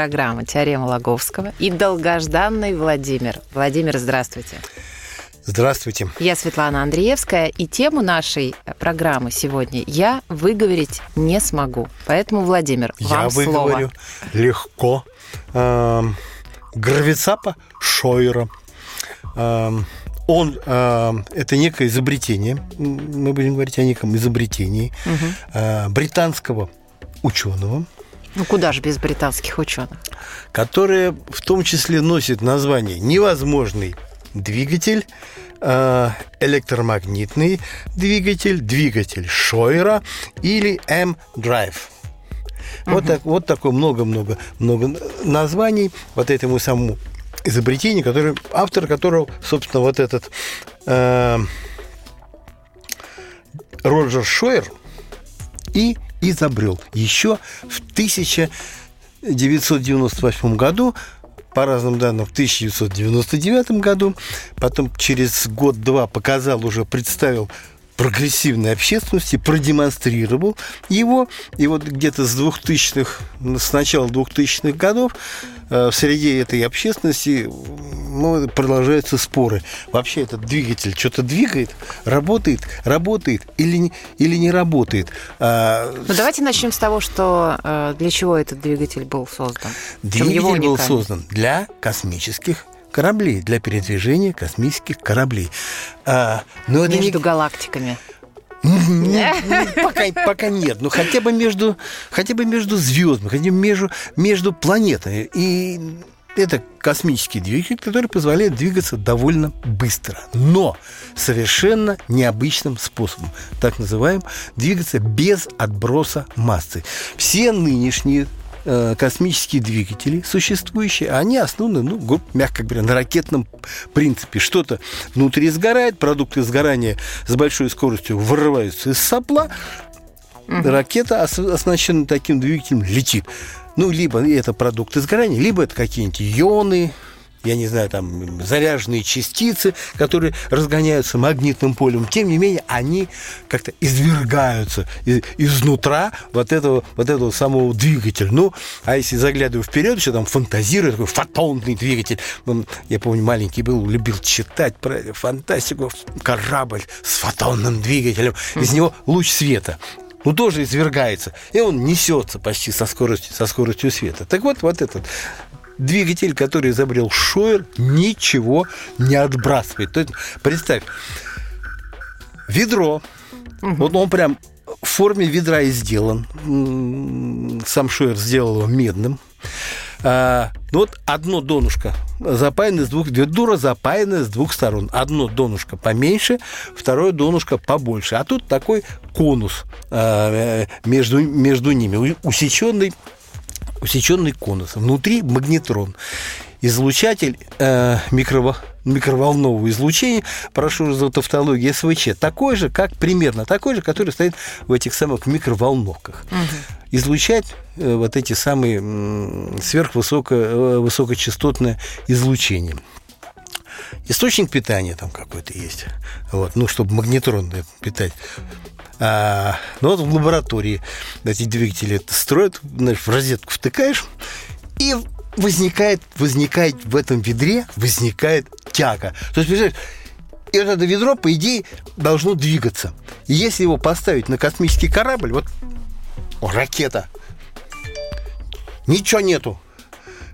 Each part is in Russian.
программа «Теорема Лаговского» и долгожданный Владимир. Владимир, здравствуйте. Здравствуйте. Я Светлана Андреевская, и тему нашей программы сегодня я выговорить не смогу. Поэтому, Владимир, Я вам выговорю слово. легко. Эм, Гравицапа Шойера. Эм, Он эм, это некое изобретение. Мы будем говорить о неком изобретении э, британского ученого, Ну куда же без британских ученых? которое в том числе носит название невозможный двигатель, э, электромагнитный двигатель, двигатель Шойера или M-Drive. Вот, так, вот такое много-много много названий вот этому самому изобретению, который, автор которого, собственно, вот этот э, Роджер Шойер и изобрел. Еще в 1998 году, по разным данным, в 1999 году, потом через год-два показал, уже представил прогрессивной общественности, продемонстрировал его, и вот где-то с 2000-х, с начала 2000-х годов в среде этой общественности ну, продолжаются споры. Вообще этот двигатель что-то двигает, работает, работает или не, или не работает. А, Ну давайте начнем с того, что э, для чего этот двигатель был создан. Двигатель его был уникальность? создан для космических кораблей, для передвижения космических кораблей. А, но это не- Между галактиками. Пока, пока нет, но хотя бы между, хотя бы между звездами, хотя бы между, между планетами. И это космический двигатель, который позволяет двигаться довольно быстро, но совершенно необычным способом. Так называем двигаться без отброса массы. Все нынешние э, космические двигатели существующие, они основаны, ну, грубо, мягко говоря, на ракетном принципе. Что-то внутри сгорает, продукты сгорания с большой скоростью вырываются из сопла, ракета, ос- оснащенная таким двигателем, летит. Ну, либо это продукты сгорания, либо это какие-нибудь ионы, я не знаю, там заряженные частицы, которые разгоняются магнитным полем. Тем не менее, они как-то извергаются из- изнутра вот этого, вот этого самого двигателя. Ну, а если заглядываю вперед, еще там фантазирую, такой фотонный двигатель. Я помню, маленький был, любил читать про фантастику. Корабль с фотонным двигателем. Из него луч света ну, тоже извергается, и он несется почти со скоростью, со скоростью света. Так вот, вот этот двигатель, который изобрел Шойер, ничего не отбрасывает. То есть, представь, ведро, вот он прям в форме ведра и сделан. Сам Шойер сделал его медным. А, ну вот одно донышко запаяно с двух, ведро запаяно с двух сторон. Одно донышко поменьше, второе донышко побольше. А тут такой конус а, э, между, между ними, усеченный, усеченный конус. Внутри магнетрон. Излучатель э, микрово- микроволнового излучения, прошу за тавтологию, СВЧ, такой же, как примерно такой же, который стоит в этих самых микроволновках. Излучать э, вот эти самые м, сверхвысоко- э, излучение. Источник питания там какой-то есть, вот, ну, чтобы магнетрон этот питать. А, ну, вот в лаборатории эти двигатели строят, знаешь, в розетку втыкаешь, и возникает, возникает в этом ведре, возникает тяга. То есть, представляешь, и вот это ведро, по идее, должно двигаться. И если его поставить на космический корабль, вот о, ракета, ничего нету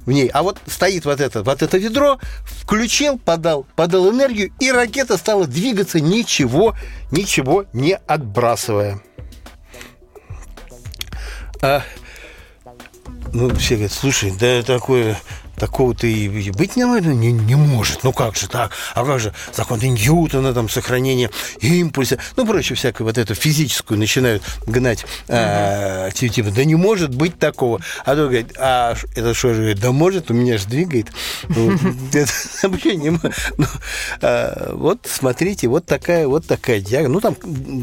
в ней. А вот стоит вот это, вот это ведро, включил, подал, подал энергию, и ракета стала двигаться, ничего, ничего не отбрасывая. А, ну, все говорят, слушай, да такое такого-то и быть не, не, не может. Ну как же так? А как же закон Ньютона, там, сохранение импульса, ну, прочее, всякое вот эту физическую начинают гнать, а, типа, да не может быть такого. А то говорит, а это что же, да может, у меня же двигает. Это вообще не ну, а, Вот, смотрите, вот такая, вот такая тяга. Ну, там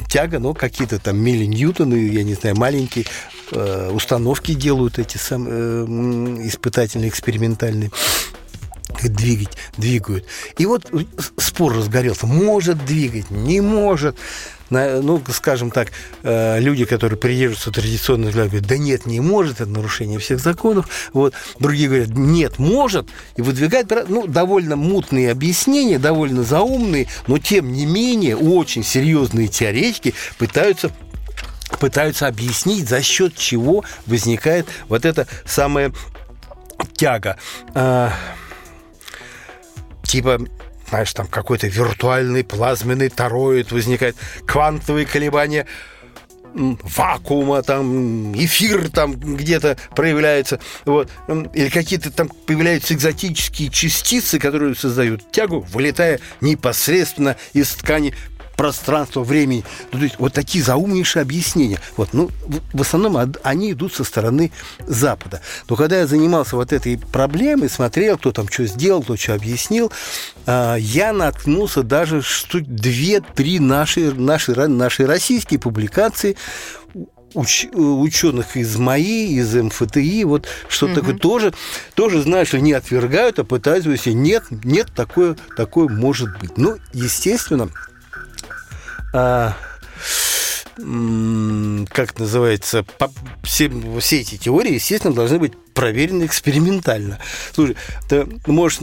тяга, ну, какие-то там мили Ньютоны, я не знаю, маленькие э, установки делают эти сам, э, испытательные, экспериментальные двигать, двигают. И вот спор разгорелся. Может двигать, не может. Ну, скажем так, э, люди, которые придерживаются традиционных взглядов, говорят, да нет, не может, это нарушение всех законов. Вот. Другие говорят, нет, может, и выдвигают ну, довольно мутные объяснения, довольно заумные, но тем не менее очень серьезные теоретики пытаются пытаются объяснить, за счет чего возникает вот эта самая тяга. А, типа знаешь, там какой-то виртуальный плазменный тороид возникает, квантовые колебания вакуума, там, эфир там где-то проявляется, вот, или какие-то там появляются экзотические частицы, которые создают тягу, вылетая непосредственно из ткани пространства, времени. Ну, то есть вот такие заумнейшие объяснения. Вот, ну, в основном они идут со стороны Запада. Но когда я занимался вот этой проблемой, смотрел, кто там что сделал, кто что объяснил, а, я наткнулся даже, что две-три наши, наши, наши российские публикации уч, ученых из МАИ, из МФТИ, вот что угу. такое тоже, тоже, знаешь ли, не отвергают, а пытаются, нет, нет, такое, такое может быть. Ну, естественно, а, как называется, по, все, все эти теории, естественно, должны быть проверены экспериментально. Слушай, ты можешь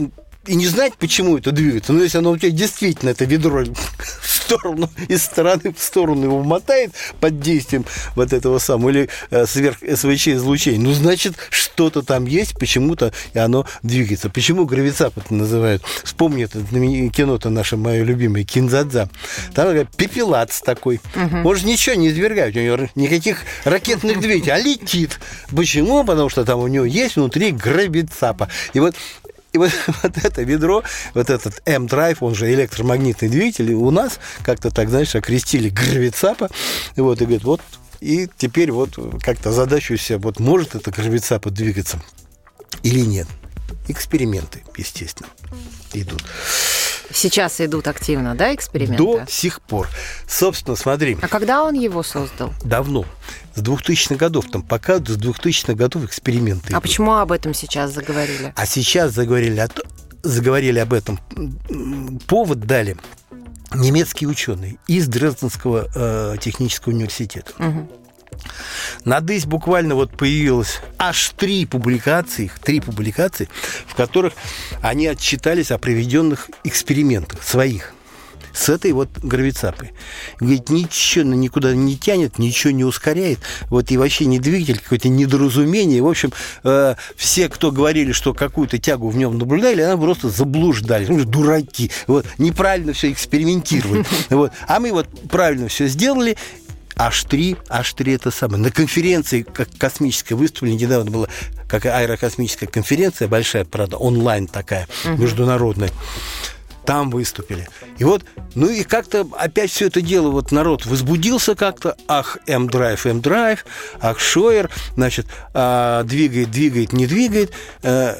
и не знать, почему это двигается, но если оно у тебя действительно это ведро в сторону, из стороны в сторону его мотает под действием вот этого самого, или э, сверх СВЧ излучения, ну, значит, что-то там есть, почему-то и оно двигается. Почему гравицап это называют? Вспомни это кино-то наше, мое любимое, Кинзадза. Там такая пепелац такой. Угу. Может, ничего не извергать, у него никаких ракетных двигателей, а летит. Почему? Потому что там у него есть внутри гравицапа. И вот и вот, вот это ведро, вот этот M-драйв, он же электромагнитный двигатель, у нас как-то так, знаешь, окрестили гравицапа. Вот, и говорит, вот, и теперь вот как-то задачу себе, вот может это гравицапа двигаться или нет. Эксперименты, естественно, идут. Сейчас идут активно, да, эксперименты? До сих пор. Собственно, смотри. А когда он его создал? Давно. С 2000-х годов. Там пока с 2000-х годов эксперименты А идут. почему об этом сейчас заговорили? А сейчас заговорили, о, заговорили об этом. Повод дали немецкие ученые из Дрезденского э, технического университета. Угу. Надысь буквально вот появилось аж три публикации, три публикации, в которых они отчитались о проведенных экспериментах своих с этой вот гравицапой. Говорит, ничего никуда не тянет, ничего не ускоряет, вот и вообще не двигатель, какое-то недоразумение. В общем, э, все, кто говорили, что какую-то тягу в нем наблюдали, она просто заблуждали. Ну, дураки. Вот, неправильно все экспериментировали. Вот. А мы вот правильно все сделали, H3, H3 это самое. На конференции, как космическое выступление, недавно было как аэрокосмическая конференция, большая, правда, онлайн такая, угу. международная. Там выступили. И вот, ну и как-то опять все это дело, вот народ возбудился как-то, ах, EmDrive, EmDrive, ах, Шойер, значит, а, двигает, двигает, не двигает. А,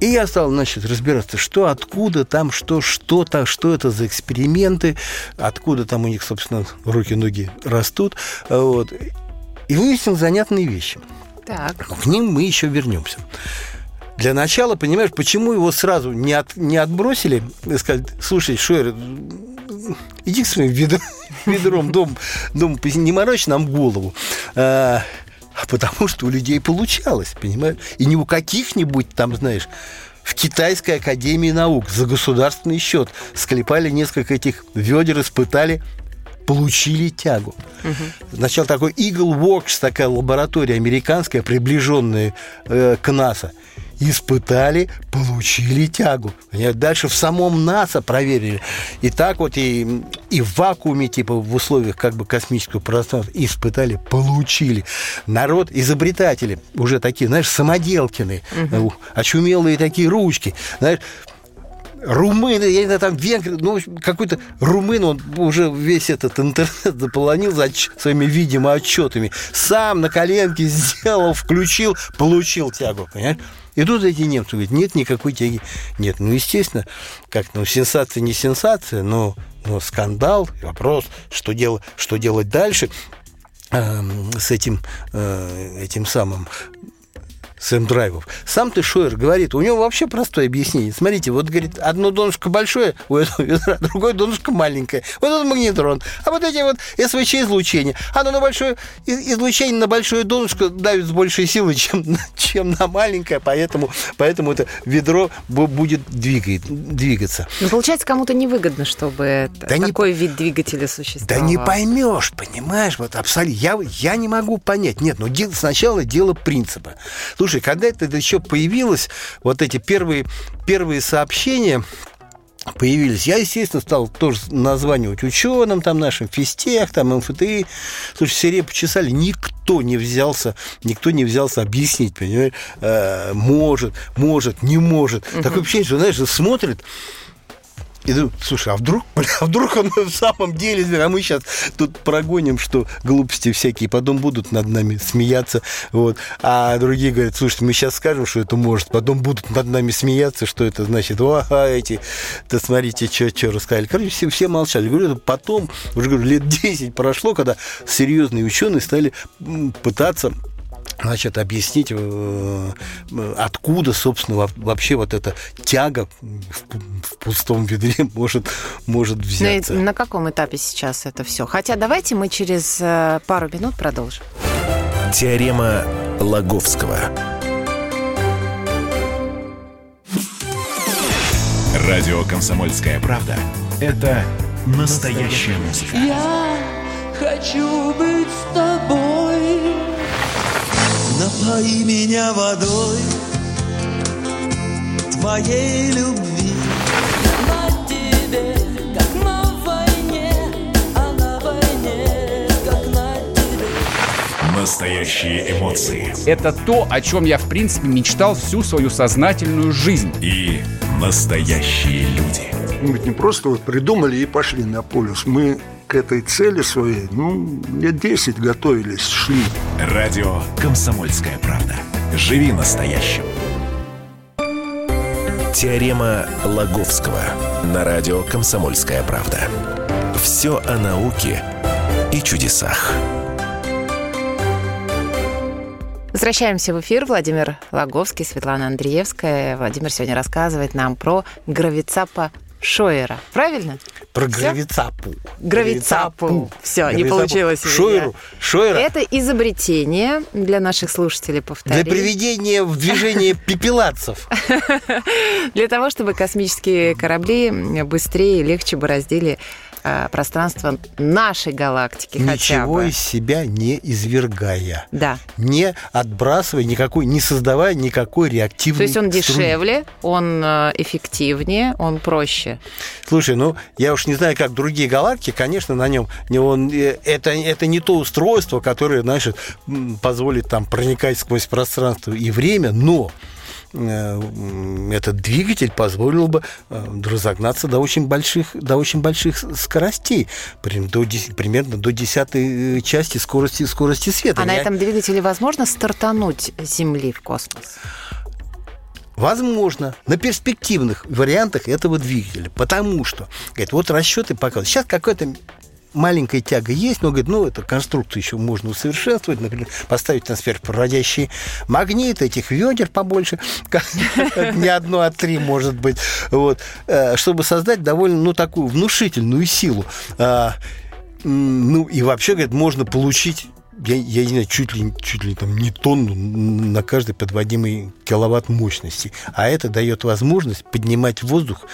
и я стал, значит, разбираться, что, откуда там, что, что то что это за эксперименты, откуда там у них, собственно, руки-ноги растут. Вот. И выяснил занятные вещи. Так. К ним мы еще вернемся. Для начала, понимаешь, почему его сразу не, от, не отбросили и сказали, слушай, Шойер, иди к своим ведром, ведром дом, дом, не морочь нам голову. А, а потому что у людей получалось, понимаешь? И не у каких-нибудь там, знаешь, в Китайской академии наук за государственный счет склепали несколько этих ведер, испытали, получили тягу. Угу. Сначала такой Eagle Works, такая лаборатория американская, приближенная э, к НАСА. Испытали, получили тягу. Дальше в самом НАСА проверили. И так вот и, и в вакууме, типа в условиях как бы космического пространства испытали, получили. Народ, изобретатели, уже такие, знаешь, самоделкины, угу. очумелые такие ручки, знаешь, румыны, я не знаю, там венгры, ну, какой-то румын, он уже весь этот интернет заполонил за своими, видимо, отчетами. Сам на коленке сделал, включил, получил тягу, понимаешь? И тут эти немцы говорят, нет никакой тяги. Нет, ну, естественно, как, ну, сенсация не сенсация, но, но скандал, вопрос, что, дел, что делать дальше э, с этим, э, этим самым Сэм Драйвов. Сам ты Шойер говорит, у него вообще простое объяснение. Смотрите, вот, говорит, одно донышко большое у этого ведра, другое донышко маленькое. Вот это магнетрон. А вот эти вот СВЧ-излучения. Оно на большое излучение на большое донышко давит с большей силой, чем, чем на маленькое, поэтому, поэтому это ведро будет двигает, двигаться. Но ну, получается, кому-то невыгодно, чтобы да такой не, вид двигателя существовал. Да не поймешь, понимаешь, вот абсолютно. Я, я не могу понять. Нет, но ну, сначала дело принципа. Слушай, Слушай, когда это еще появилось, вот эти первые, первые сообщения, появились. Я, естественно, стал тоже названивать ученым, там, нашим физтех, там, МФТИ. Слушай, все репы чесали, никто не взялся, никто не взялся объяснить, понимаешь, э, может, может, не может. Угу. Такое ощущение, что, знаешь, смотрит, и думаю, слушай, а вдруг, бля, а вдруг он в самом деле, а мы сейчас тут прогоним, что глупости всякие, потом будут над нами смеяться, вот. А другие говорят, слушайте, мы сейчас скажем, что это может, потом будут над нами смеяться, что это значит, о, а эти, да смотрите, что рассказали. Короче, все, все молчали. Говорю, потом, уже говорю, лет 10 прошло, когда серьезные ученые стали пытаться значит, объяснить, э, откуда, собственно, вообще вот эта тяга в пустом ведре может, может взяться. На, на каком этапе сейчас это все? Хотя давайте мы через э, пару минут продолжим. Теорема Лаговского. Радио «Комсомольская правда» — это настоящая музыка. Я хочу быть с тобой Напои меня водой Твоей любви. На тебе, как на войне А на войне, как на тебе. Настоящие эмоции. Это то, о чем я, в принципе, мечтал всю свою сознательную жизнь. И настоящие люди. Мы ведь не просто вот придумали и пошли на полюс. Мы к этой цели своей, ну, лет 10 готовились, шли. Радио «Комсомольская правда». Живи настоящим. Теорема Лаговского на радио «Комсомольская правда». Все о науке и чудесах. Возвращаемся в эфир. Владимир Лаговский, Светлана Андреевская. Владимир сегодня рассказывает нам про гравицапа Шойера. Правильно? Про гравицапу. Гравицапу. Все, не получилось. Шойеру. Шойера. Это изобретение для наших слушателей, повторю. Для приведения в движение пепелацев. Для того, чтобы космические корабли быстрее и легче бороздили Э, пространство нашей галактики Ничего хотя бы. из себя не извергая. Да. Не отбрасывая никакой, не создавая никакой реактивной То есть он струны. дешевле, он э, эффективнее, он проще. Слушай, ну я уж не знаю, как другие галактики, конечно, на нем он, э, это, это не то устройство, которое, знаешь, позволит там проникать сквозь пространство и время, но этот двигатель позволил бы э, разогнаться до очень больших, до очень больших скоростей, до, примерно до десятой э, части скорости, скорости света. А на этом двигателе возможно стартануть Земли в космос? Возможно, на перспективных вариантах этого двигателя, потому что, говорит, вот расчеты показывают, сейчас какой-то маленькая тяга есть, но, говорит, ну, эту конструкцию еще можно усовершенствовать, например, поставить на сверхпроводящий магнит, этих ведер побольше, не одно, а три, может быть, вот, э, чтобы создать довольно, ну, такую внушительную силу. А, ну, и вообще, говорит, можно получить я, я не знаю, чуть ли, чуть ли там не тонну на каждый подводимый киловатт мощности. А это дает возможность поднимать воздух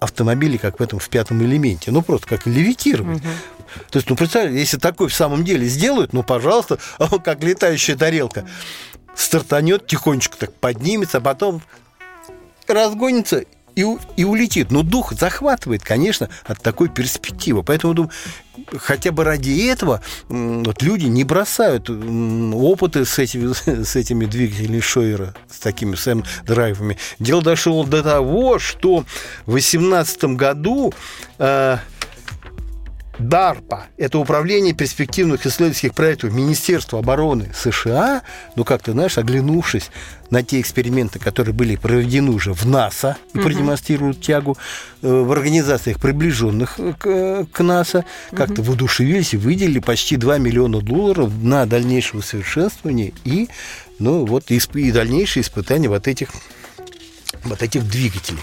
автомобили, как в этом в пятом элементе. Ну, просто как левитировать. Угу. То есть, ну, представляете, если такой в самом деле сделают, ну, пожалуйста, как летающая тарелка. стартанет, тихонечко так поднимется, а потом разгонится и, и улетит. Но дух захватывает, конечно, от такой перспективы. Поэтому, думаю, хотя бы ради этого вот люди не бросают опыты с этими, с этими двигателями Шойера, с такими сэм-драйвами. Дело дошло до того, что в 2018 году э, DARPA, это Управление перспективных исследовательских проектов Министерства обороны США, ну как-то, знаешь, оглянувшись на те эксперименты, которые были проведены уже в НАСА и продемонстрируют тягу э, в организациях, приближенных к, к НАСА, как-то воодушевились и выделили почти 2 миллиона долларов на дальнейшее усовершенствование и, ну, вот, и, и дальнейшие испытания вот этих вот этих двигателей.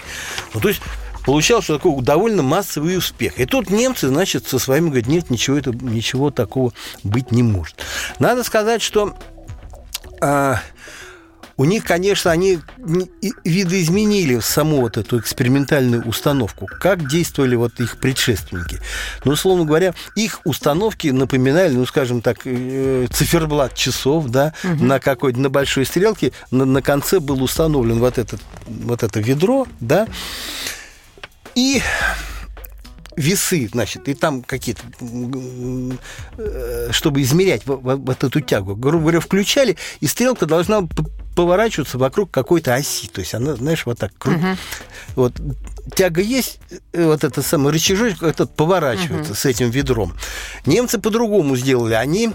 Ну, то есть получалось, что такой довольно массовый успех. И тут немцы, значит, со своими говорят, нет, ничего, это, ничего такого быть не может. Надо сказать, что а, у них, конечно, они видоизменили саму вот эту экспериментальную установку, как действовали вот их предшественники. Ну, условно говоря, их установки напоминали, ну, скажем так, э, циферблат часов, да, на какой-то, на большой стрелке, на, на конце был установлен вот, этот, вот это ведро, да, и весы, значит, и там какие-то, э, чтобы измерять во- во- вот эту тягу, грубо говоря, включали, и стрелка должна поворачиваться вокруг какой-то оси. То есть она, знаешь, вот так кру- Вот тяга есть, э, вот это самый рычажок этот поворачивается с этим ведром. Немцы по-другому сделали. Они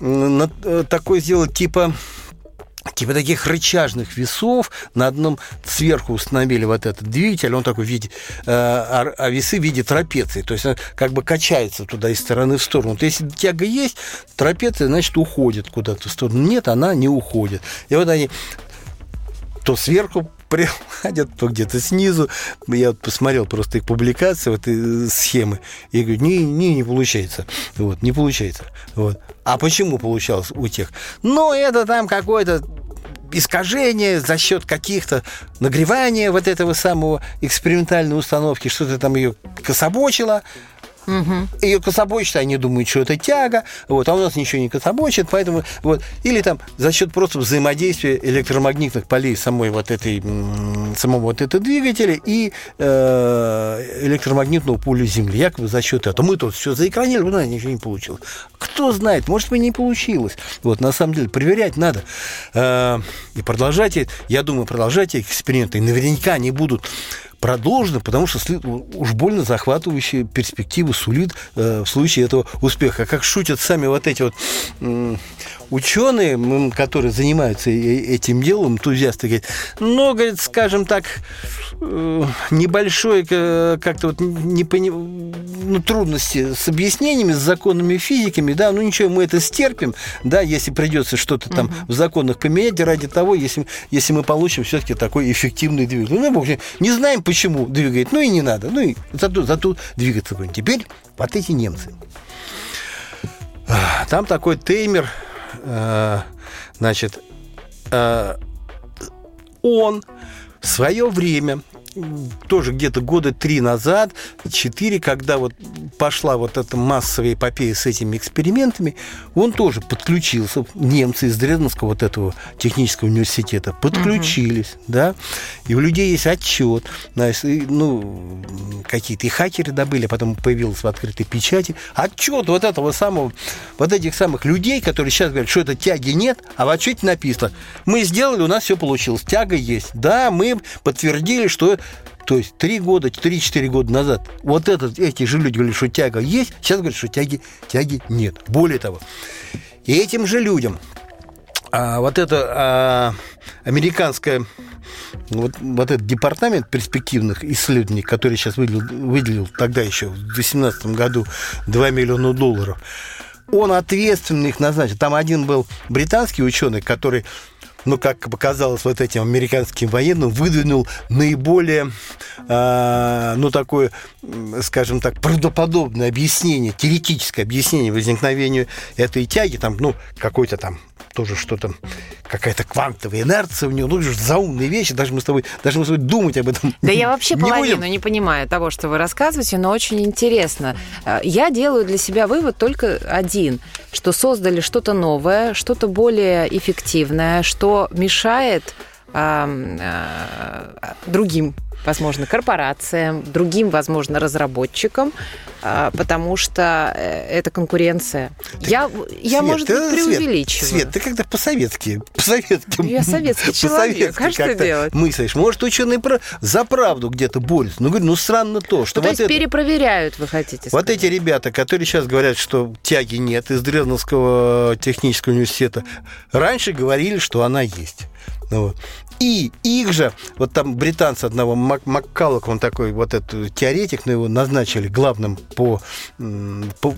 э, такой сделали типа типа таких рычажных весов на одном сверху установили вот этот двигатель, он такой в виде, э, а, а весы в виде трапеции, то есть он как бы качается туда из стороны в сторону. Вот если тяга есть, трапеция, значит, уходит куда-то в сторону. Нет, она не уходит. И вот они то сверху приходят, то где-то снизу. Я вот посмотрел просто их публикации, вот и схемы, и говорю, не, не, не получается. Вот, не получается. Вот. А почему получалось у тех? Ну, это там какое-то искажение за счет каких-то нагревания вот этого самого экспериментальной установки, что-то там ее кособочило, ее кособочит, они думают, что это тяга, вот, а у нас ничего не кособочит, поэтому вот, или там за счет просто взаимодействия электромагнитных полей самой вот этой, самого вот этого двигателя и э, электромагнитного поля Земли, якобы за счет этого. Мы тут все заэкранили, у нас ничего не получилось. Кто знает, может быть, не получилось. Вот, на самом деле, проверять надо. Э, и продолжать, э- я думаю, продолжать эти эксперименты. И наверняка они будут продолжены, потому что уж больно захватывающие перспективы сулит э, в случае этого успеха. Как шутят сами вот эти вот м, ученые, которые занимаются э- этим делом, энтузиасты, говорят, ну, говорит, скажем так, э, небольшой э, как-то вот не пони- ну, трудности с объяснениями, с законами физиками, да, ну ничего, мы это стерпим, да, если придется что-то там в законах поменять ради того, если, если мы получим все-таки такой эффективный двигатель. Ну, общем, не знаем, почему двигает, ну и не надо, ну и зато, зато двигаться будем. Теперь вот эти немцы. А, Там такой теймер, э, значит, э, он в свое время, тоже где-то года три назад, четыре, когда вот пошла вот эта массовая эпопея с этими экспериментами, он тоже подключился, немцы из Дрезденского вот этого технического университета подключились, да, и у людей есть отчет, знаешь, и, ну, какие-то и хакеры добыли, а потом появилось в открытой печати, отчет вот этого самого, вот этих самых людей, которые сейчас говорят, что это тяги нет, а в отчете написано, мы сделали, у нас все получилось, тяга есть, да, мы подтвердили, что то есть три года, 3-4 года назад вот этот, эти же люди говорили, что тяга есть, сейчас говорят, что тяги, тяги нет. Более того, этим же людям а, вот это а, американская вот, вот этот департамент перспективных исследований, который сейчас выделил, выделил тогда еще в 2018 году 2 миллиона долларов, он ответственный их назначил. Там один был британский ученый, который, ну, как показалось вот этим американским военным, выдвинул наиболее а, ну, такое, скажем так, правдоподобное объяснение, теоретическое объяснение возникновению этой тяги, там, ну, какой-то там тоже что-то, какая-то квантовая инерция у нее, ну, заумные вещи, даже мы с тобой, даже мы с тобой думать об этом Да я вообще не половину будем. не понимаю того, что вы рассказываете, но очень интересно. Э, Я делаю для себя вывод только один, что создали что-то новое, что-то более эффективное, что мешает другим возможно, корпорациям, другим, возможно, разработчикам, а, потому что э, это конкуренция. Я, я Свет, может ты, быть, Свет, преувеличиваю. Свет, ты как-то по-советски, по-советски. Я советский человек, а что делать? Мыслишь. Может, ученые про- за правду где-то борются. Ну, говорю, ну, странно то, что Ну, то вот есть это- перепроверяют, вы хотите Вот сказать? эти ребята, которые сейчас говорят, что тяги нет из Дрезденского технического университета, раньше говорили, что она есть. Вот. И их же, вот там британца одного, Мак- Маккаллок, он такой вот этот теоретик, но его назначили главным по, по,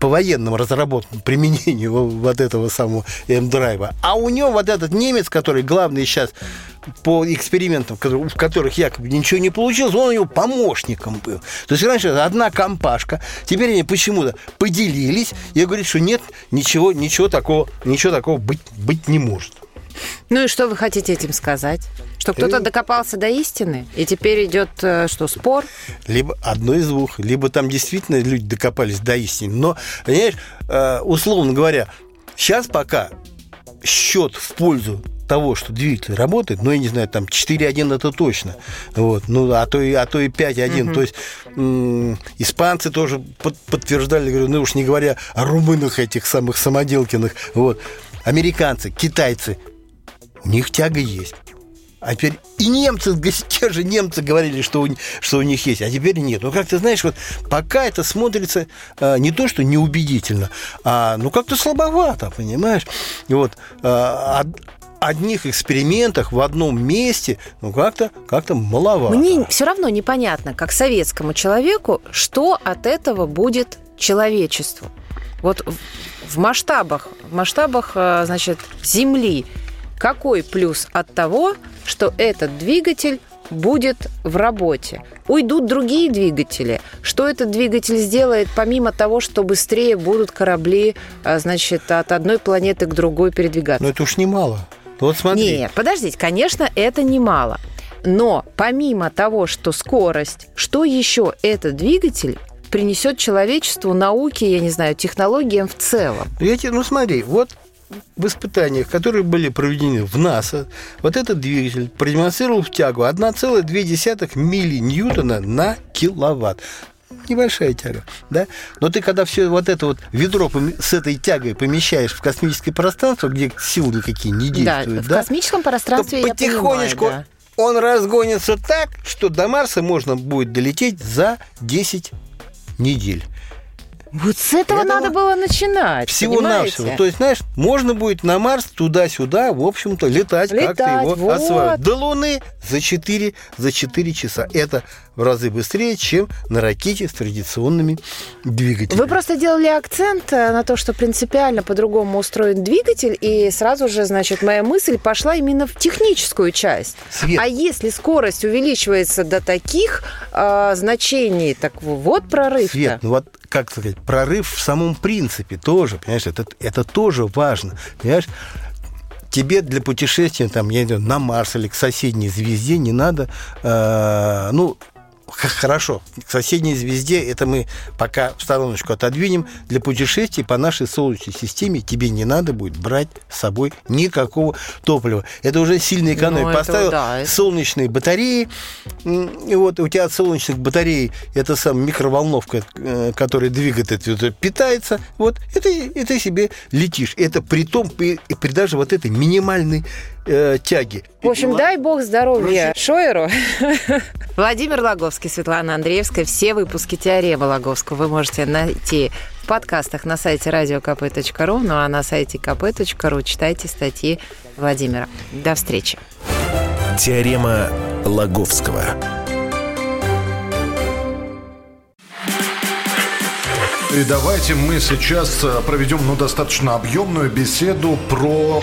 по военным разработкам, применению во- вот этого самого М-драйва. А у него вот этот немец, который главный сейчас по экспериментам, в которых якобы ничего не получилось, он у него помощником был. То есть раньше одна компашка, теперь они почему-то поделились и говорят, что нет, ничего, ничего такого, ничего такого быть, быть не может. Ну и что вы хотите этим сказать? Что кто-то докопался до истины, и теперь идет э, что, спор? Либо одно из двух, либо там действительно люди докопались до истины. Но, понимаешь, э, условно говоря, сейчас пока счет в пользу того, что двигатель работает, ну, я не знаю, там 4-1 это точно, вот, ну, а то и, а то и 5-1, то есть м, испанцы тоже под- подтверждали, говорю, ну, уж не говоря о румынах этих самых самоделкиных, вот, американцы, китайцы, у них тяга есть. А теперь и немцы, те же немцы говорили, что у, что у них есть, а теперь нет. Ну, как ты знаешь, вот пока это смотрится э, не то, что неубедительно, а ну как-то слабовато, понимаешь? И вот од- одних экспериментах в одном месте, ну как-то как маловато. Мне все равно непонятно, как советскому человеку, что от этого будет человечеству. Вот в- в масштабах, в масштабах, э, значит, Земли, какой плюс от того, что этот двигатель будет в работе. Уйдут другие двигатели. Что этот двигатель сделает, помимо того, что быстрее будут корабли, э, значит, от одной планеты к другой передвигаться? Но это уж немало. Вот смотри. Нет, подождите, конечно, это немало. Но помимо того, что скорость, что еще этот двигатель принесет человечеству, науке, я не знаю, технологиям в целом? Я тебе, ну смотри, вот в испытаниях, которые были проведены в НАСА, вот этот двигатель продемонстрировал в тягу 1,2 милли ньютона на киловатт. Небольшая тяга, да? Но ты когда все вот это вот ведро с этой тягой помещаешь в космическое пространство, где силы никакие не Да, действуют, в да, космическом то пространстве я потихонечку понимаю, да. он разгонится так, что до Марса можно будет долететь за 10 недель. Вот с этого Этого надо было начинать, Всего-навсего. То есть, знаешь, можно будет на Марс туда-сюда, в общем-то, летать, как-то Летать, его вот. осваивать. До Луны за 4, за 4 часа. Это в разы быстрее, чем на ракете с традиционными двигателями. Вы просто делали акцент э, на то, что принципиально по-другому устроен двигатель, и сразу же, значит, моя мысль пошла именно в техническую часть. Свет. А если скорость увеличивается до таких э, значений, так вот прорыв Свет, ну вот, как сказать, прорыв в самом принципе тоже, понимаешь, это, это тоже важно, понимаешь? Тебе для путешествия, там, я знаю, на Марс или к соседней звезде не надо, э, ну, Хорошо, к соседней звезде это мы пока в стороночку отодвинем. Для путешествий по нашей Солнечной системе тебе не надо будет брать с собой никакого топлива. Это уже сильная экономия. Ну, Поставил да, это- солнечные батареи, и вот у тебя от солнечных батарей это сам микроволновка, э, которая двигает это, питается, вот, это, и ты себе летишь. Это при том, и при даже вот этой минимальной э, тяге. В общем, дай бог здоровья Шойеру. Владимир Логовский, Светлана Андреевская. Все выпуски «Теоремы Логовского» вы можете найти в подкастах на сайте radiokp.ru, ну а на сайте kp.ru читайте статьи Владимира. До встречи. Теорема Лаговского. И давайте мы сейчас э, проведем ну, достаточно объемную беседу про